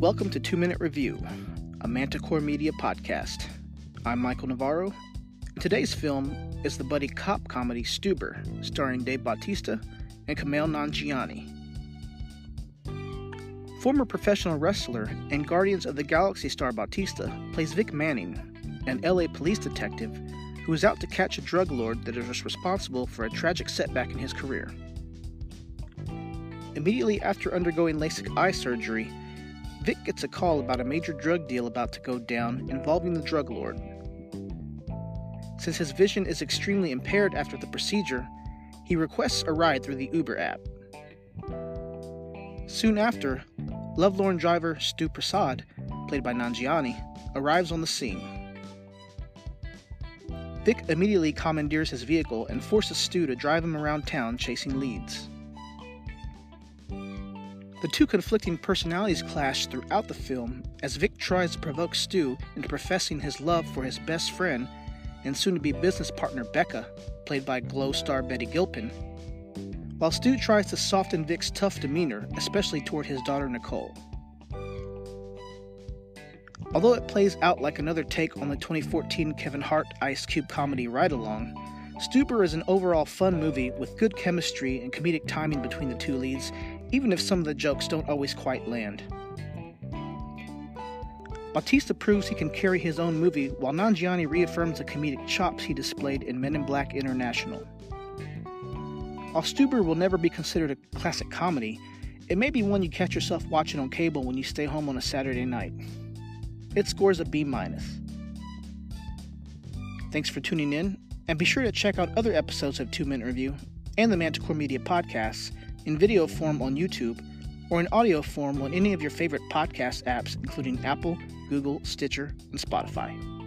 Welcome to Two Minute Review, a Manticore Media podcast. I'm Michael Navarro. Today's film is the buddy cop comedy Stuber, starring Dave Bautista and Kumail Nanjiani. Former professional wrestler and Guardians of the Galaxy star Bautista plays Vic Manning, an LA police detective who is out to catch a drug lord that is responsible for a tragic setback in his career. Immediately after undergoing LASIK eye surgery, Vic gets a call about a major drug deal about to go down involving the drug lord. Since his vision is extremely impaired after the procedure, he requests a ride through the Uber app. Soon after, lovelorn driver Stu Prasad, played by Nanjiani, arrives on the scene. Vic immediately commandeers his vehicle and forces Stu to drive him around town chasing leads. The two conflicting personalities clash throughout the film as Vic tries to provoke Stu into professing his love for his best friend and soon to be business partner Becca, played by Glow star Betty Gilpin, while Stu tries to soften Vic's tough demeanor, especially toward his daughter Nicole. Although it plays out like another take on the 2014 Kevin Hart Ice Cube comedy Ride Along, Stuber is an overall fun movie with good chemistry and comedic timing between the two leads even if some of the jokes don't always quite land. Bautista proves he can carry his own movie, while Nanjiani reaffirms the comedic chops he displayed in Men in Black International. While Stuber will never be considered a classic comedy, it may be one you catch yourself watching on cable when you stay home on a Saturday night. It scores a B minus. Thanks for tuning in, and be sure to check out other episodes of Two Minute Review and the Manticore Media podcasts in video form on YouTube, or in audio form on any of your favorite podcast apps, including Apple, Google, Stitcher, and Spotify.